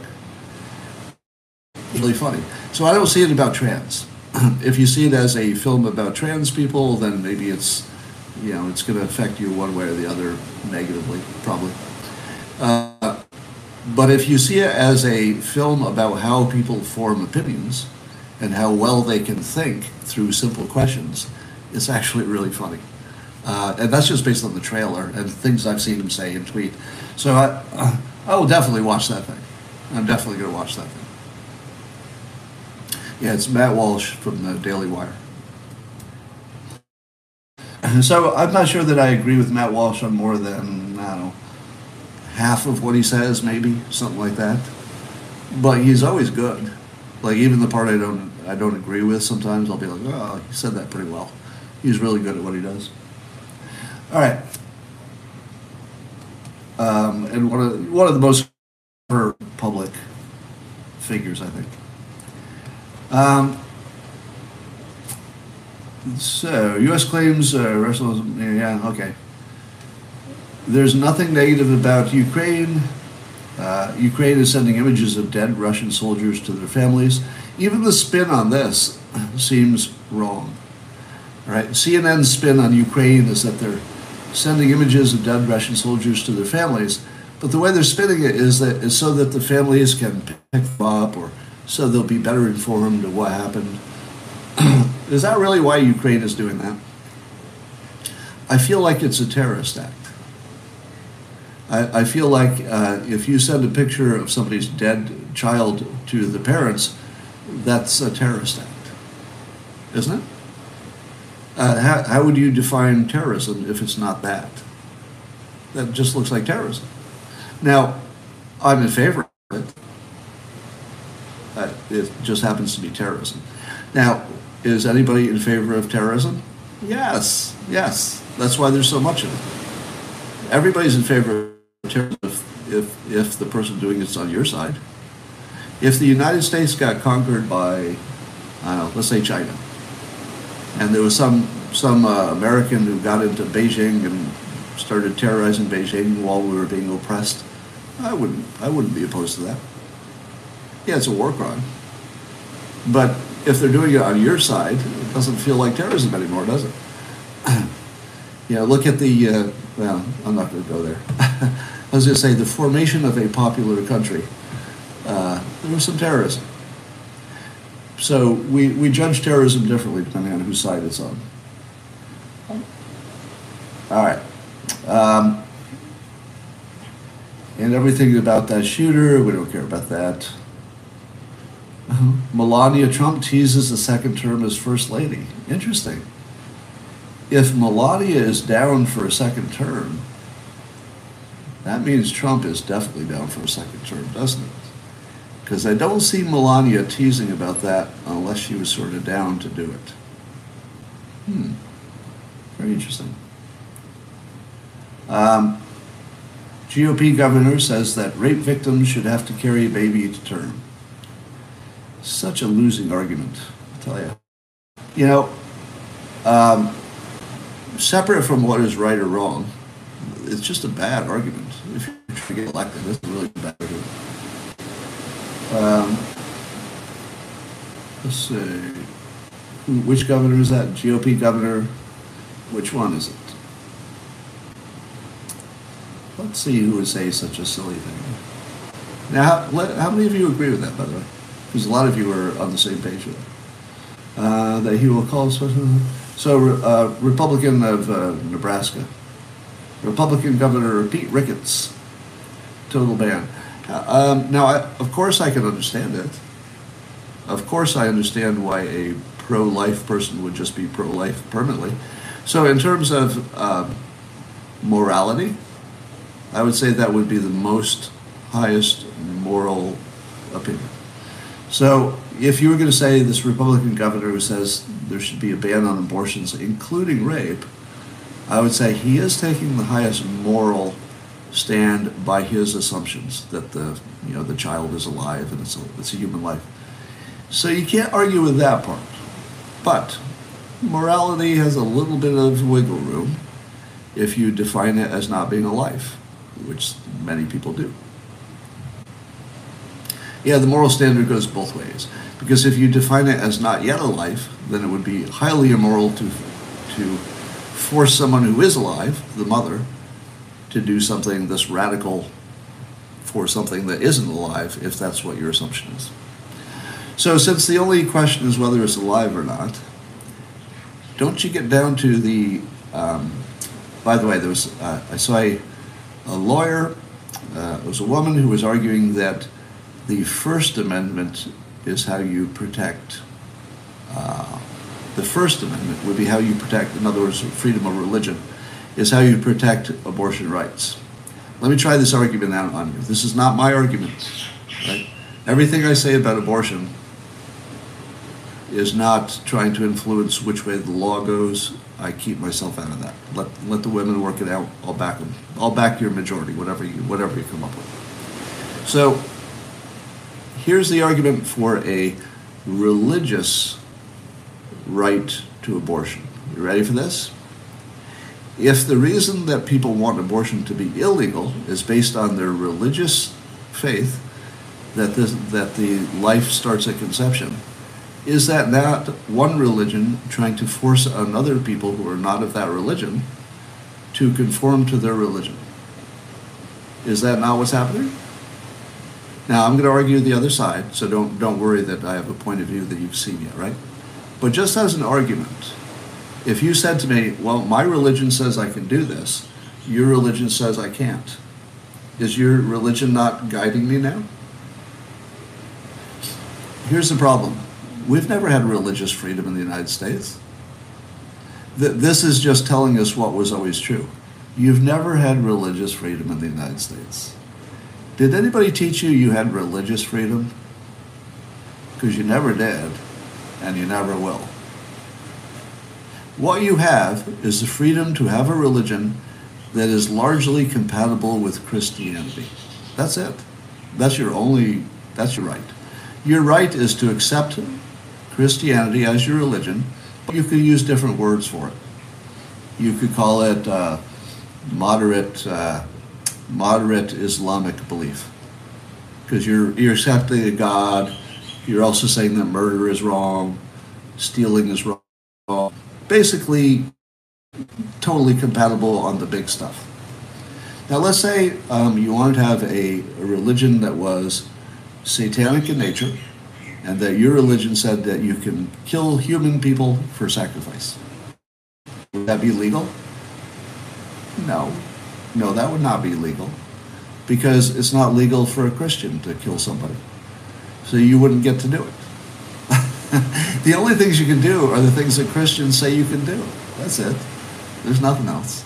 really funny. So I don't see it about trans. if you see it as a film about trans people, then maybe it's, you know, it's going to affect you one way or the other negatively, probably. Uh, but if you see it as a film about how people form opinions and how well they can think through simple questions, it's actually really funny. Uh, and that's just based on the trailer and things I've seen him say and tweet. So I, I will definitely watch that thing. I'm definitely going to watch that thing. Yeah, it's Matt Walsh from the Daily Wire. So I'm not sure that I agree with Matt Walsh on more than, I don't know, half of what he says, maybe, something like that. But he's always good. Like even the part I don't I don't agree with, sometimes I'll be like, oh, he said that pretty well. He's really good at what he does. All right. Um, and one of one of the most public figures, I think. Um, so, U.S. claims uh, yeah, okay. There's nothing negative about Ukraine. Uh, Ukraine is sending images of dead Russian soldiers to their families. Even the spin on this seems wrong. Right? CNN's spin on Ukraine is that they're sending images of dead Russian soldiers to their families, but the way they're spinning it is that is so that the families can pick them up or so they'll be better informed of what happened. is that really why Ukraine is doing that? I feel like it's a terrorist act. I, I feel like uh, if you send a picture of somebody's dead child to the parents, that's a terrorist act. isn't it? Uh, how, how would you define terrorism if it's not that? That just looks like terrorism. Now, I'm in favor it just happens to be terrorism. Now, is anybody in favor of terrorism? Yes, yes. That's why there's so much of it. Everybody's in favor of terrorism if, if, if the person doing it's on your side. If the United States got conquered by, I don't know, let's say China, and there was some some uh, American who got into Beijing and started terrorizing Beijing while we were being oppressed, I wouldn't I wouldn't be opposed to that. Yeah, it's a war crime. But if they're doing it on your side, it doesn't feel like terrorism anymore, does it? you know, look at the, uh, well, I'm not going to go there. I was going to say the formation of a popular country. Uh, there was some terrorism. So we, we judge terrorism differently depending on whose side it's on. All right. Um, and everything about that shooter, we don't care about that. Uh-huh. Melania Trump teases a second term as first lady. Interesting. If Melania is down for a second term, that means Trump is definitely down for a second term, doesn't it? Because I don't see Melania teasing about that unless she was sort of down to do it. Hmm. Very interesting. Um, GOP governor says that rape victims should have to carry a baby to term. Such a losing argument, I'll tell you. You know, um, separate from what is right or wrong, it's just a bad argument. If you're trying to get elected, it's really bad argument. Um, let's see. Which governor is that? GOP governor? Which one is it? Let's see who would say such a silly thing. Now, how, how many of you agree with that, by the way? Because a lot of you are on the same page with it. Uh, that he will call. So, uh, Republican of uh, Nebraska, Republican Governor Pete Ricketts, total ban. Um, now, I, of course, I can understand it. Of course, I understand why a pro-life person would just be pro-life permanently. So, in terms of uh, morality, I would say that would be the most highest moral opinion. So, if you were going to say this Republican governor who says there should be a ban on abortions, including rape, I would say he is taking the highest moral stand by his assumptions that the you know the child is alive and it's a, it's a human life. So you can't argue with that part. But morality has a little bit of wiggle room if you define it as not being a life which many people do. Yeah, the moral standard goes both ways. Because if you define it as not yet a life, then it would be highly immoral to, to force someone who is alive, the mother, to do something this radical for something that isn't alive, if that's what your assumption is. So, since the only question is whether it's alive or not, don't you get down to the. Um, by the way, there was uh, I saw a a lawyer, uh, was a woman who was arguing that the First Amendment is how you protect. Uh, the First Amendment would be how you protect, in other words, freedom of religion, is how you protect abortion rights. Let me try this argument out on you. This is not my argument. Right? Everything I say about abortion is not trying to influence which way the law goes I keep myself out of that. Let let the women work it out. I'll back them. I'll back your majority, whatever you whatever you come up with. So here's the argument for a religious right to abortion. You ready for this? If the reason that people want abortion to be illegal is based on their religious faith, that this, that the life starts at conception, is that not one religion trying to force another people who are not of that religion to conform to their religion? Is that not what's happening? Now I'm going to argue the other side, so don't don't worry that I have a point of view that you've seen yet, right? But just as an argument, if you said to me, "Well, my religion says I can do this," your religion says I can't. Is your religion not guiding me now? Here's the problem We've never had religious freedom in the United States. This is just telling us what was always true. You've never had religious freedom in the United States. Did anybody teach you you had religious freedom? Because you never did, and you never will. What you have is the freedom to have a religion that is largely compatible with Christianity. That's it. That's your only, that's your right. Your right is to accept Christianity as your religion, but you could use different words for it. You could call it uh, moderate, uh, moderate Islamic belief, because you're you're accepting a God. You're also saying that murder is wrong, stealing is wrong. Basically, totally compatible on the big stuff. Now, let's say um, you wanted to have a, a religion that was satanic in nature, and that your religion said that you can kill human people for sacrifice. Would that be legal? No. No, that would not be legal because it's not legal for a Christian to kill somebody. So you wouldn't get to do it. the only things you can do are the things that Christians say you can do. That's it. There's nothing else.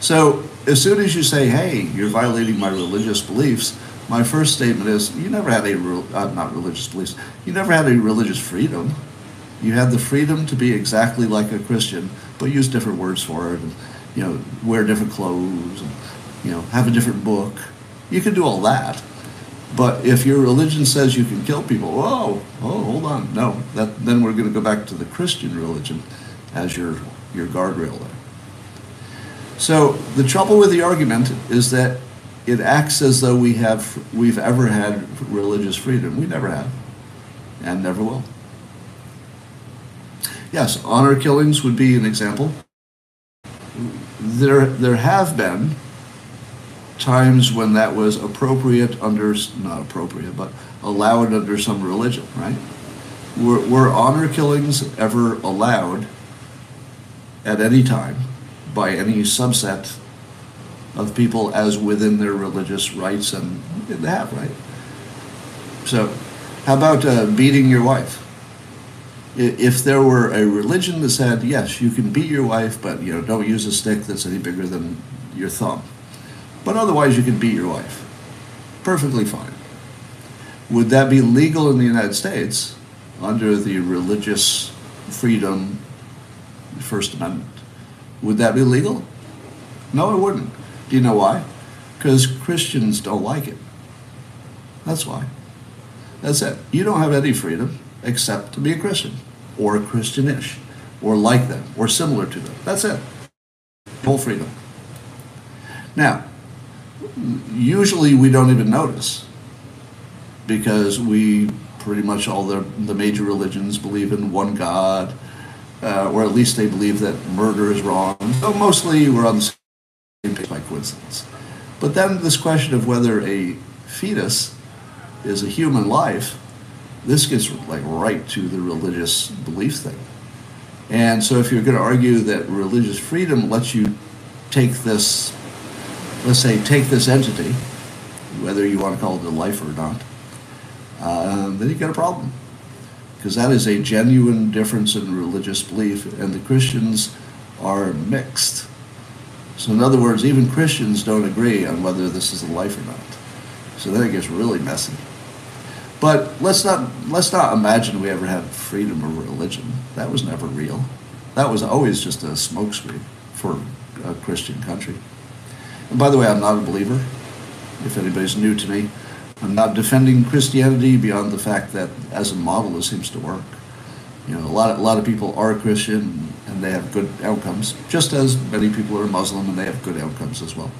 So as soon as you say, hey, you're violating my religious beliefs, my first statement is you never had a, uh, not religious beliefs, you never had a religious freedom. You had the freedom to be exactly like a Christian, but use different words for it, you know, wear different clothes, and, you know, have a different book. You can do all that. But if your religion says you can kill people, whoa, oh, hold on, no, that, then we're going to go back to the Christian religion as your, your guardrail there. So the trouble with the argument is that it acts as though we have we've ever had religious freedom. We never have, and never will. Yes, honor killings would be an example. There, there have been times when that was appropriate under not appropriate, but allowed under some religion, right? Were, were honor killings ever allowed at any time by any subset of people as within their religious rights, and have, right? So, how about uh, beating your wife? If there were a religion that said, yes, you can beat your wife, but you know, don't use a stick that's any bigger than your thumb. But otherwise, you can beat your wife. Perfectly fine. Would that be legal in the United States under the religious freedom First Amendment? Would that be legal? No, it wouldn't. Do you know why? Because Christians don't like it. That's why. That's it. You don't have any freedom except to be a Christian or Christianish or like them or similar to them. That's it. Full freedom. Now, usually we don't even notice because we pretty much all the, the major religions believe in one God, uh, or at least they believe that murder is wrong. So mostly we're on the same page by coincidence. But then this question of whether a fetus is a human life, this gets like right to the religious belief thing. And so if you're going to argue that religious freedom lets you take this, let's say, take this entity, whether you want to call it a life or not, uh, then you get a problem. Because that is a genuine difference in religious belief, and the Christians are mixed. So, in other words, even Christians don't agree on whether this is a life or not. So then it gets really messy. But let's not let's not imagine we ever had freedom of religion. That was never real. That was always just a smokescreen for a Christian country. And by the way, I'm not a believer. If anybody's new to me, I'm not defending Christianity beyond the fact that as a model it seems to work. You know, a lot of, a lot of people are Christian and they have good outcomes, just as many people are Muslim and they have good outcomes as well.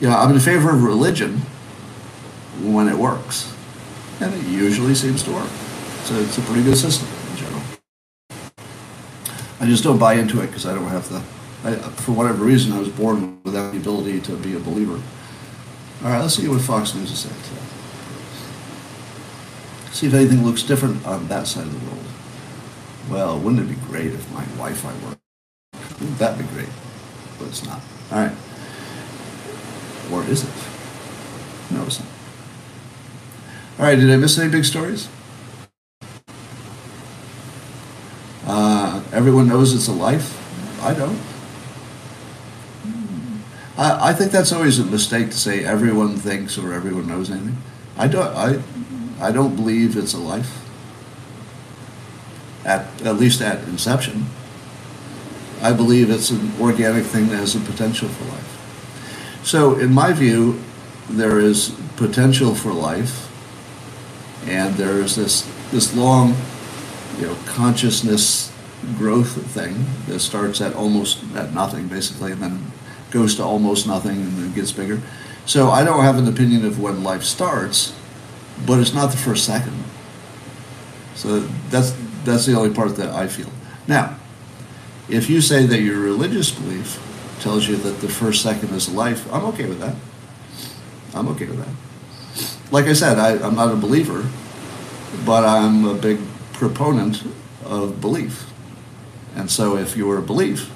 You know, I'm in favor of religion when it works, and it usually seems to work. So it's a pretty good system in general. I just don't buy into it because I don't have the, I, for whatever reason, I was born without the ability to be a believer. All right, let's see what Fox News is saying today. See if anything looks different on that side of the world. Well, wouldn't it be great if my Wi-Fi worked? Wouldn't that be great? But it's not. All right. Or is it? No, it's not. All right, did I miss any big stories? Uh, everyone knows it's a life. I don't. Hmm. I, I think that's always a mistake to say everyone thinks or everyone knows anything. I don't. I, I don't believe it's a life. At at least at inception. I believe it's an organic thing that has a potential for life. So, in my view, there is potential for life, and there is this this long, you know, consciousness growth thing that starts at almost at nothing, basically, and then goes to almost nothing and then gets bigger. So, I don't have an opinion of when life starts, but it's not the first second. So that's that's the only part that I feel. Now, if you say that your religious belief tells you that the first second is life, I'm okay with that. I'm okay with that. Like I said, I, I'm not a believer, but I'm a big proponent of belief. And so if your belief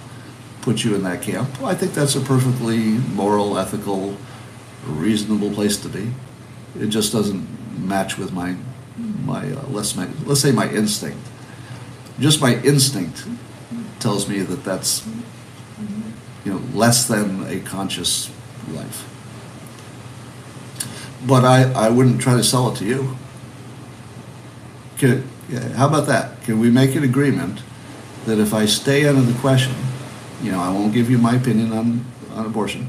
puts you in that camp, well, I think that's a perfectly moral, ethical, reasonable place to be. It just doesn't match with my my uh, let's my, let's say my instinct. Just my instinct tells me that that's you know less than a conscious life. But I, I wouldn't try to sell it to you. Can, how about that? Can we make an agreement that if I stay under the question, you know, I won't give you my opinion on, on abortion,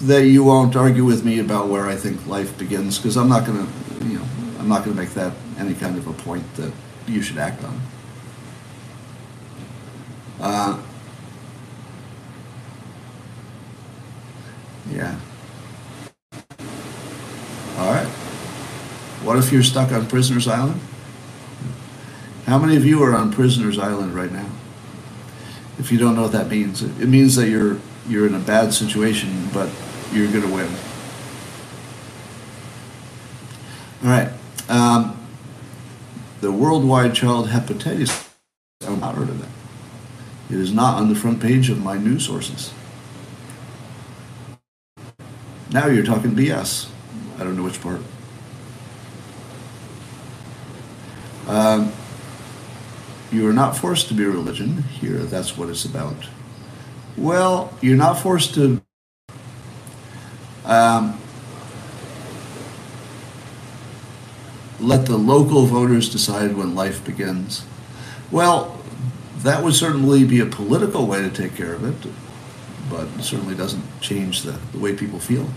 that you won't argue with me about where I think life begins, because I'm not going to, you know, I'm not going to make that any kind of a point that you should act on. Uh, yeah. All right. What if you're stuck on Prisoner's Island? How many of you are on Prisoner's Island right now? If you don't know what that means, it means that you're you're in a bad situation, but you're going to win. All right. Um, the worldwide child hepatitis. I've not heard of that. It is not on the front page of my news sources. Now you're talking BS. I don't know which part. Um, you are not forced to be religion here. That's what it's about. Well, you're not forced to. Um, let the local voters decide when life begins. Well, that would certainly be a political way to take care of it, but it certainly doesn't change the, the way people feel.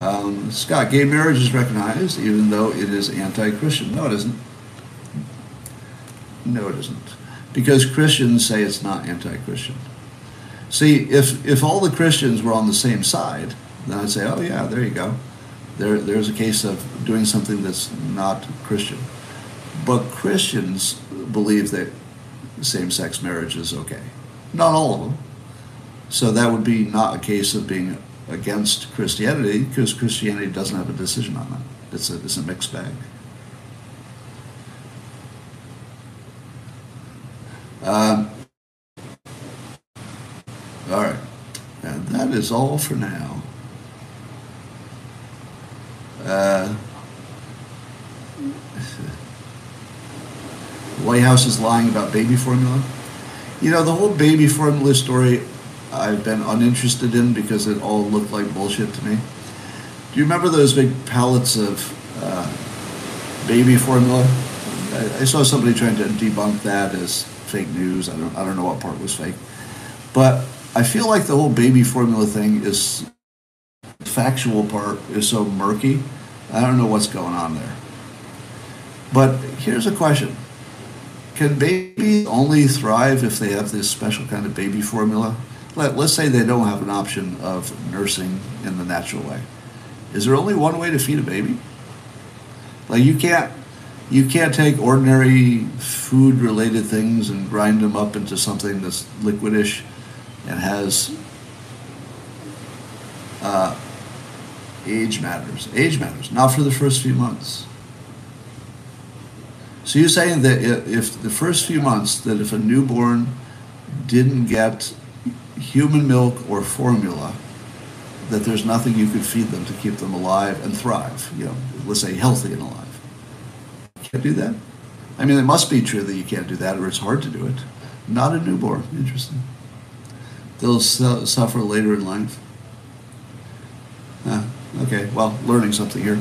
Um, Scott, gay marriage is recognized even though it is anti Christian. No, it isn't. No, it isn't. Because Christians say it's not anti Christian. See, if, if all the Christians were on the same side, then I'd say, oh, yeah, there you go there, there's a case of doing something that's not Christian. But Christians believe that same sex marriage is okay. Not all of them. So that would be not a case of being against Christianity because Christianity doesn't have a decision on that. It's a, it's a mixed bag. Um, all right. And that is all for now. Uh, White House is lying about baby formula. You know, the whole baby formula story I've been uninterested in because it all looked like bullshit to me. Do you remember those big pallets of uh, baby formula? I, I, saw somebody trying to debunk that as fake news. I don't, I don't know what part was fake. But I feel like the whole baby formula thing is factual part is so murky. I don't know what's going on there. But here's a question Can babies only thrive if they have this special kind of baby formula? Let, let's say they don't have an option of nursing in the natural way. Is there only one way to feed a baby? Like you can't you can't take ordinary food related things and grind them up into something that's liquidish and has uh, age matters. Age matters, not for the first few months. So you're saying that if the first few months, that if a newborn didn't get human milk or formula, that there's nothing you could feed them to keep them alive and thrive, you know, let's say healthy and alive. Can't do that? I mean, it must be true that you can't do that, or it's hard to do it. Not a newborn. Interesting. They'll su- suffer later in life. Ah, okay, well, learning something here.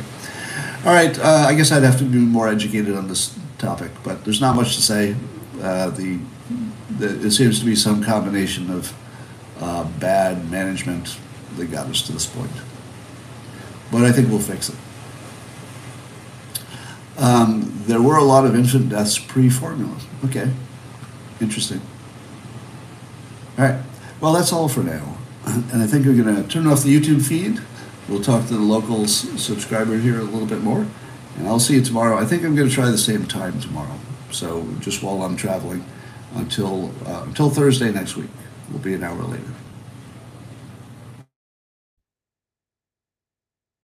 All right, uh, I guess I'd have to be more educated on this topic, but there's not much to say. Uh, the, the it seems to be some combination of uh, bad management that got us to this point. But I think we'll fix it. Um, there were a lot of infant deaths pre-formula. Okay, interesting. All right, well, that's all for now. And I think we're going to turn off the YouTube feed. We'll talk to the local subscriber here a little bit more. And I'll see you tomorrow. I think I'm going to try the same time tomorrow. So just while I'm traveling until, uh, until Thursday next week. We'll be an hour later.